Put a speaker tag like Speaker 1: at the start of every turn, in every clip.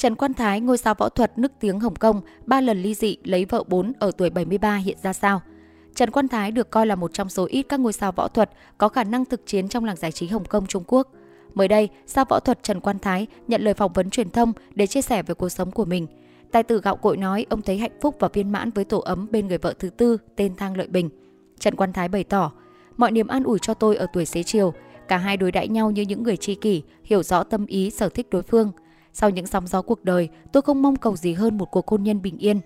Speaker 1: Trần Quan Thái, ngôi sao võ thuật nức tiếng Hồng Kông, ba lần ly dị lấy vợ 4 ở tuổi 73 hiện ra sao? Trần Quan Thái được coi là một trong số ít các ngôi sao võ thuật có khả năng thực chiến trong làng giải trí Hồng Kông Trung Quốc. Mới đây, sao võ thuật Trần Quan Thái nhận lời phỏng vấn truyền thông để chia sẻ về cuộc sống của mình. Tài tử gạo cội nói ông thấy hạnh phúc và viên mãn với tổ ấm bên người vợ thứ tư tên Thang Lợi Bình. Trần Quan Thái bày tỏ, mọi niềm an ủi cho tôi ở tuổi xế chiều, cả hai đối đãi nhau như những người tri kỷ, hiểu rõ tâm ý, sở thích đối phương. Sau những sóng gió cuộc đời, tôi không mong cầu gì hơn một cuộc hôn nhân bình yên.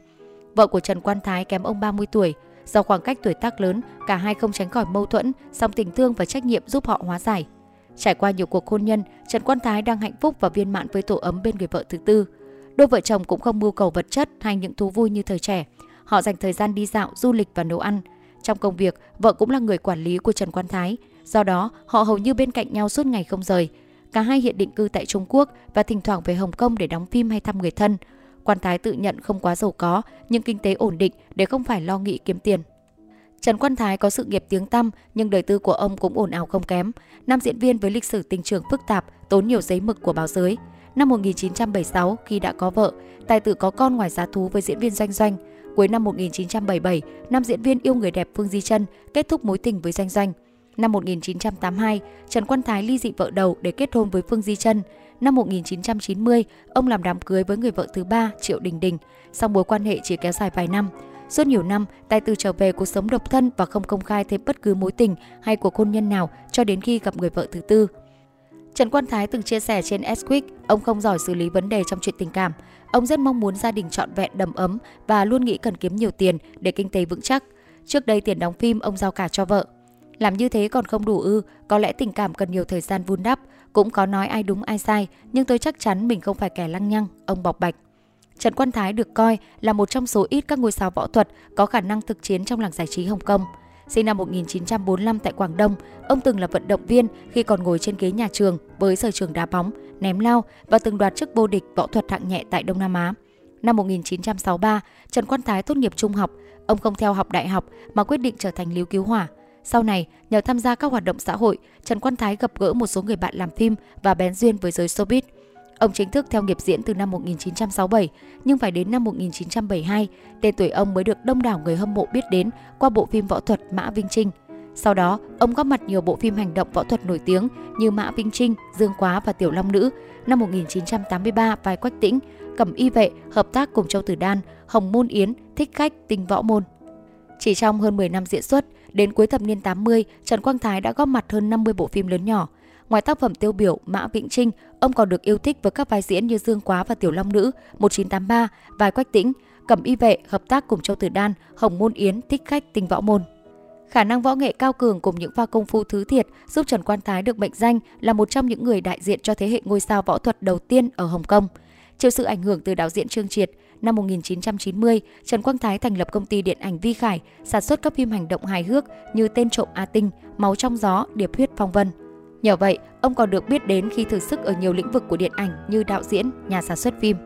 Speaker 1: Vợ của Trần Quan Thái kém ông 30 tuổi, do khoảng cách tuổi tác lớn, cả hai không tránh khỏi mâu thuẫn, song tình thương và trách nhiệm giúp họ hóa giải. Trải qua nhiều cuộc hôn nhân, Trần Quan Thái đang hạnh phúc và viên mãn với tổ ấm bên người vợ thứ tư. Đôi vợ chồng cũng không mưu cầu vật chất hay những thú vui như thời trẻ. Họ dành thời gian đi dạo, du lịch và nấu ăn. Trong công việc, vợ cũng là người quản lý của Trần Quan Thái. Do đó, họ hầu như bên cạnh nhau suốt ngày không rời. Cả hai hiện định cư tại Trung Quốc và thỉnh thoảng về Hồng Kông để đóng phim hay thăm người thân. Quan Thái tự nhận không quá giàu có, nhưng kinh tế ổn định để không phải lo nghĩ kiếm tiền. Trần Quan Thái có sự nghiệp tiếng tăm nhưng đời tư của ông cũng ồn ào không kém. Nam diễn viên với lịch sử tình trường phức tạp, tốn nhiều giấy mực của báo giới. Năm 1976, khi đã có vợ, tài tử có con ngoài giá thú với diễn viên Doanh Doanh. Cuối năm 1977, nam diễn viên yêu người đẹp Phương Di Trân kết thúc mối tình với Doanh Doanh. Năm 1982, Trần Quang Thái ly dị vợ đầu để kết hôn với Phương Di Trân. Năm 1990, ông làm đám cưới với người vợ thứ ba Triệu Đình Đình, song mối quan hệ chỉ kéo dài vài năm. Suốt nhiều năm, tài tử trở về cuộc sống độc thân và không công khai thêm bất cứ mối tình hay cuộc hôn nhân nào cho đến khi gặp người vợ thứ tư. Trần Quan Thái từng chia sẻ trên S-Quick, ông không giỏi xử lý vấn đề trong chuyện tình cảm. Ông rất mong muốn gia đình trọn vẹn đầm ấm và luôn nghĩ cần kiếm nhiều tiền để kinh tế vững chắc. Trước đây tiền đóng phim ông giao cả cho vợ. Làm như thế còn không đủ ư, có lẽ tình cảm cần nhiều thời gian vun đắp, cũng có nói ai đúng ai sai, nhưng tôi chắc chắn mình không phải kẻ lăng nhăng, ông bọc bạch. Trần Quan Thái được coi là một trong số ít các ngôi sao võ thuật có khả năng thực chiến trong làng giải trí Hồng Kông. Sinh năm 1945 tại Quảng Đông, ông từng là vận động viên khi còn ngồi trên ghế nhà trường với sở trường đá bóng, ném lao và từng đoạt chức vô địch võ thuật hạng nhẹ tại Đông Nam Á. Năm 1963, Trần Quan Thái tốt nghiệp trung học. Ông không theo học đại học mà quyết định trở thành líu cứu hỏa. Sau này, nhờ tham gia các hoạt động xã hội, Trần Quan Thái gặp gỡ một số người bạn làm phim và bén duyên với giới showbiz. Ông chính thức theo nghiệp diễn từ năm 1967, nhưng phải đến năm 1972, tên tuổi ông mới được đông đảo người hâm mộ biết đến qua bộ phim võ thuật Mã Vinh Trinh. Sau đó, ông góp mặt nhiều bộ phim hành động võ thuật nổi tiếng như Mã Vinh Trinh, Dương Quá và Tiểu Long Nữ. Năm 1983, vai Quách Tĩnh, Cẩm Y Vệ hợp tác cùng Châu Tử Đan, Hồng Môn Yến, Thích Khách, Tinh Võ Môn. Chỉ trong hơn 10 năm diễn xuất, đến cuối thập niên 80, Trần Quang Thái đã góp mặt hơn 50 bộ phim lớn nhỏ. Ngoài tác phẩm tiêu biểu Mã Vĩnh Trinh, ông còn được yêu thích với các vai diễn như Dương Quá và Tiểu Long Nữ, 1983, vài Quách Tĩnh, Cẩm Y Vệ hợp tác cùng Châu Tử Đan, Hồng Môn Yến, Thích Khách, Tinh Võ Môn. Khả năng võ nghệ cao cường cùng những pha công phu thứ thiệt giúp Trần Quan Thái được mệnh danh là một trong những người đại diện cho thế hệ ngôi sao võ thuật đầu tiên ở Hồng Kông. Chịu sự ảnh hưởng từ đạo diễn Trương Triệt, năm 1990, Trần Quang Thái thành lập công ty điện ảnh Vi Khải, sản xuất các phim hành động hài hước như Tên trộm A Tinh, Máu trong gió, Điệp huyết phong vân. Nhờ vậy, ông còn được biết đến khi thử sức ở nhiều lĩnh vực của điện ảnh như đạo diễn, nhà sản xuất phim.